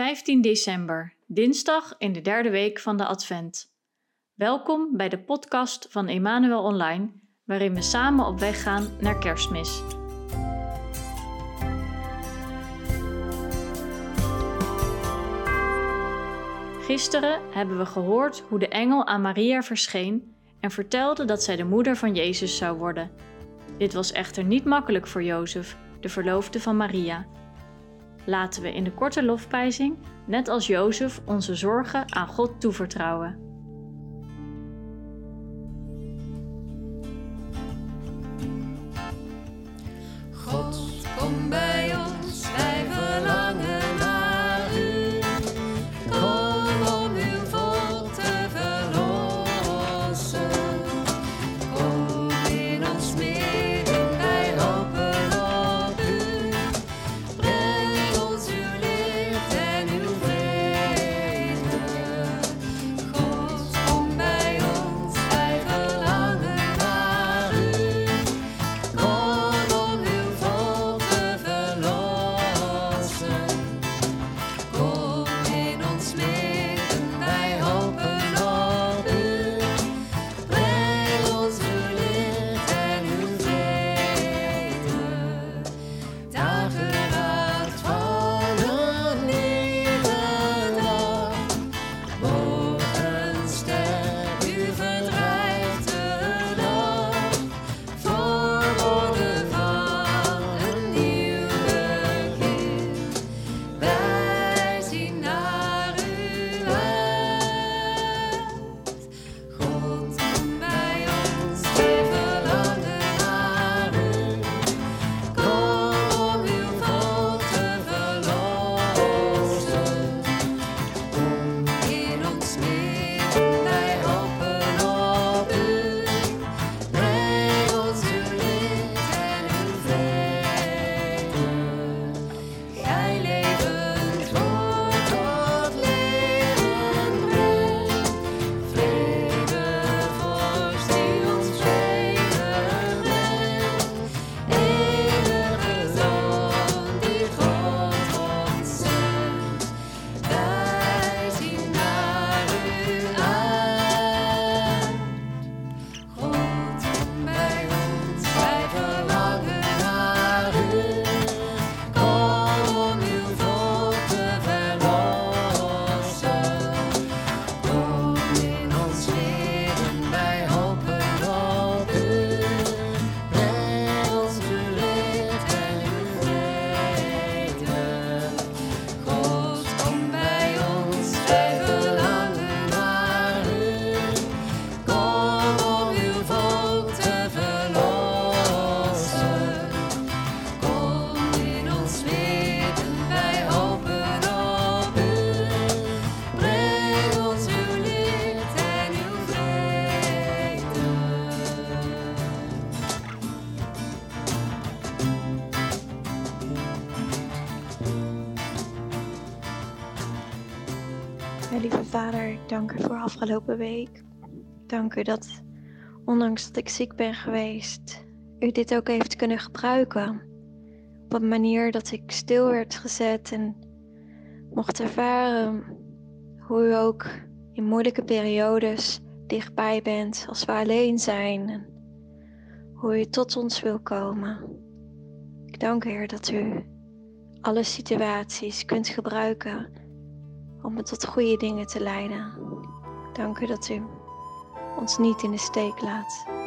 15 december, dinsdag in de derde week van de Advent. Welkom bij de podcast van Emmanuel Online, waarin we samen op weg gaan naar Kerstmis. Gisteren hebben we gehoord hoe de engel aan Maria verscheen en vertelde dat zij de moeder van Jezus zou worden. Dit was echter niet makkelijk voor Jozef, de verloofde van Maria. Laten we in de korte lofprijzing, net als Jozef, onze zorgen aan God toevertrouwen. Dank u voor afgelopen week. Dank u dat, ondanks dat ik ziek ben geweest, u dit ook heeft kunnen gebruiken. Op een manier dat ik stil werd gezet en mocht ervaren hoe u ook in moeilijke periodes dichtbij bent als we alleen zijn. En hoe u tot ons wil komen. Ik dank u, Heer, dat u alle situaties kunt gebruiken om me tot goede dingen te leiden. Dank u dat u ons niet in de steek laat.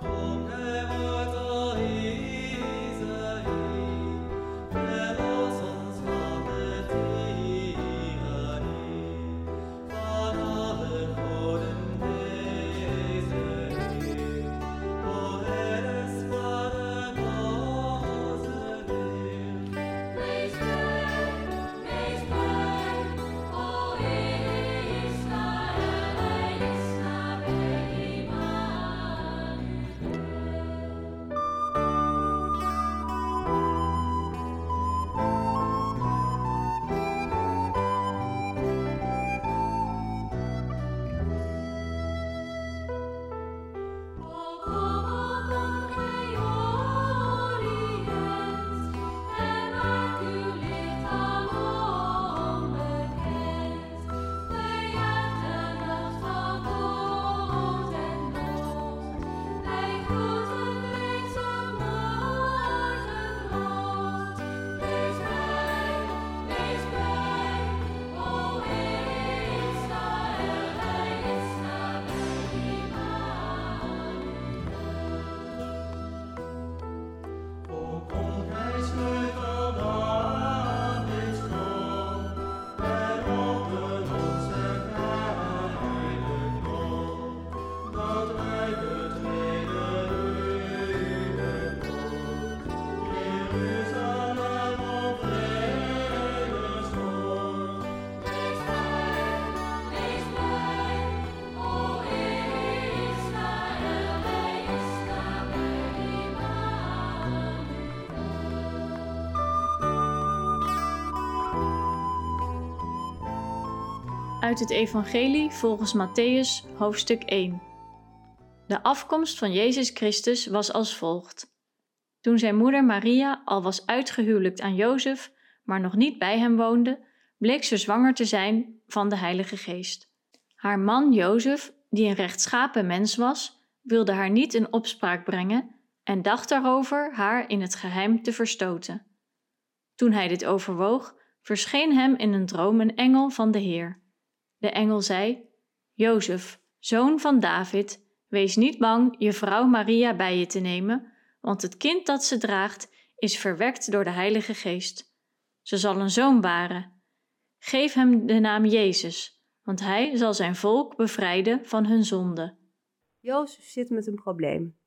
Oh, Uit het Evangelie volgens Matthäus, hoofdstuk 1. De afkomst van Jezus Christus was als volgt. Toen zijn moeder Maria al was uitgehuwelijkt aan Jozef, maar nog niet bij hem woonde, bleek ze zwanger te zijn van de Heilige Geest. Haar man Jozef, die een rechtschapen mens was, wilde haar niet in opspraak brengen en dacht daarover haar in het geheim te verstoten. Toen hij dit overwoog, verscheen hem in een droom een engel van de Heer. De engel zei: Jozef, zoon van David, wees niet bang je vrouw Maria bij je te nemen, want het kind dat ze draagt is verwekt door de Heilige Geest. Ze zal een zoon baren. Geef hem de naam Jezus, want hij zal zijn volk bevrijden van hun zonde. Jozef zit met een probleem.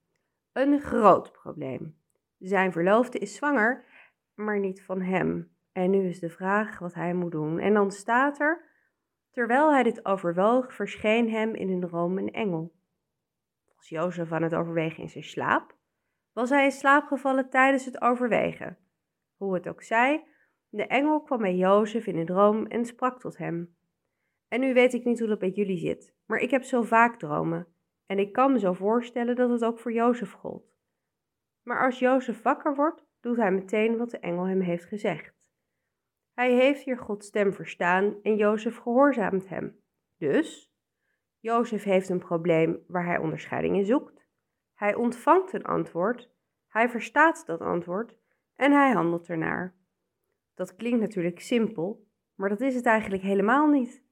Een groot probleem. Zijn verloofde is zwanger, maar niet van hem. En nu is de vraag wat hij moet doen. En dan staat er: Terwijl hij dit overwoog, verscheen hem in een droom een engel. Was Jozef aan het overwegen in zijn slaap? Was hij in slaap gevallen tijdens het overwegen? Hoe het ook zij, de engel kwam bij Jozef in een droom en sprak tot hem. En nu weet ik niet hoe dat bij jullie zit, maar ik heb zo vaak dromen. En ik kan me zo voorstellen dat het ook voor Jozef gold. Maar als Jozef wakker wordt, doet hij meteen wat de engel hem heeft gezegd. Hij heeft hier Gods stem verstaan en Jozef gehoorzaamt hem. Dus, Jozef heeft een probleem waar hij onderscheiding in zoekt. Hij ontvangt een antwoord, hij verstaat dat antwoord en hij handelt ernaar. Dat klinkt natuurlijk simpel, maar dat is het eigenlijk helemaal niet.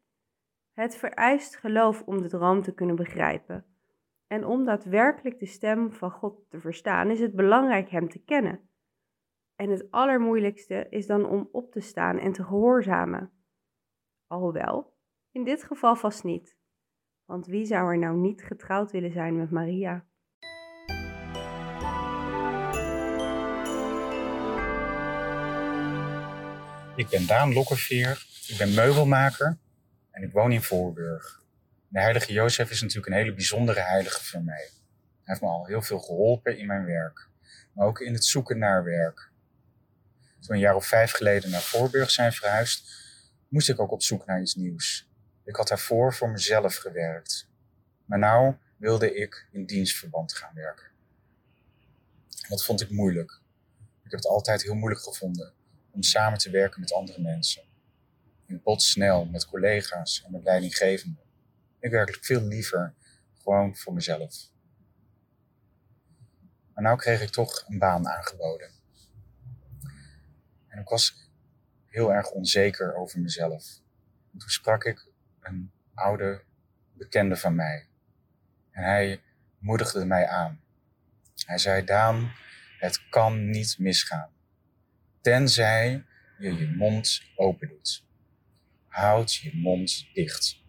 Het vereist geloof om de droom te kunnen begrijpen. En om daadwerkelijk de stem van God te verstaan, is het belangrijk Hem te kennen. En het allermoeilijkste is dan om op te staan en te gehoorzamen. Alhoewel, in dit geval vast niet. Want wie zou er nou niet getrouwd willen zijn met Maria? Ik ben Daan Lokkerveer, ik ben meubelmaker en ik woon in Voorburg. De heilige Jozef is natuurlijk een hele bijzondere heilige voor mij. Hij heeft me al heel veel geholpen in mijn werk, maar ook in het zoeken naar werk. Toen een jaar of vijf geleden naar Voorburg zijn verhuisd, moest ik ook op zoek naar iets nieuws. Ik had daarvoor voor mezelf gewerkt. Maar nou wilde ik in dienstverband gaan werken. Dat vond ik moeilijk. Ik heb het altijd heel moeilijk gevonden om samen te werken met andere mensen. In snel met collega's en met leidinggevenden. Ik werkelijk veel liever gewoon voor mezelf. Maar nou kreeg ik toch een baan aangeboden. En ik was heel erg onzeker over mezelf. En toen sprak ik een oude bekende van mij. En hij moedigde mij aan. Hij zei: Daan, het kan niet misgaan. Tenzij je je mond open doet. Houd je mond dicht.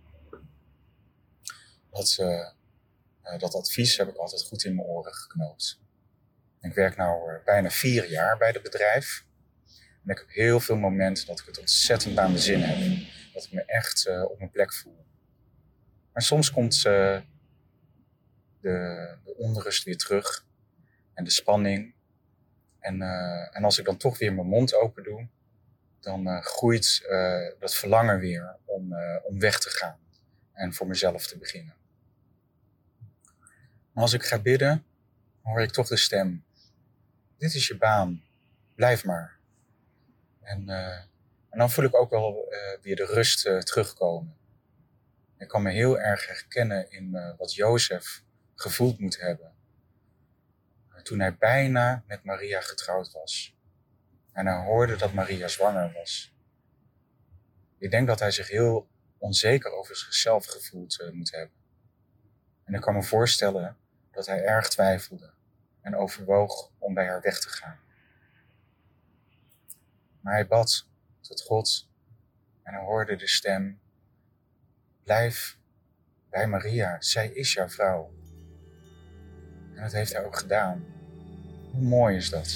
Dat, uh, dat advies heb ik altijd goed in mijn oren geknoopt. Ik werk nu bijna vier jaar bij het bedrijf. En ik heb heel veel momenten dat ik het ontzettend naar mijn zin heb. Dat ik me echt uh, op mijn plek voel. Maar soms komt uh, de, de, onrust weer terug. En de spanning. En, uh, en als ik dan toch weer mijn mond open doe, dan groeit dat verlangen weer om, om weg te gaan. En voor mezelf te beginnen. Maar als ik ga bidden, hoor ik toch de stem. Dit is je baan. Blijf maar. En, uh, en dan voel ik ook wel uh, weer de rust uh, terugkomen. Ik kan me heel erg herkennen in wat Jozef gevoeld moet hebben. toen hij bijna met Maria getrouwd was. En hij hoorde dat Maria zwanger was. Ik denk dat hij zich heel onzeker over zichzelf gevoeld moet hebben. En ik kan me voorstellen dat hij erg twijfelde en overwoog om bij haar weg te gaan. Maar hij bad tot God en hij hoorde de stem: Blijf bij Maria, zij is jouw vrouw. En dat heeft hij ook gedaan. Hoe mooi is dat?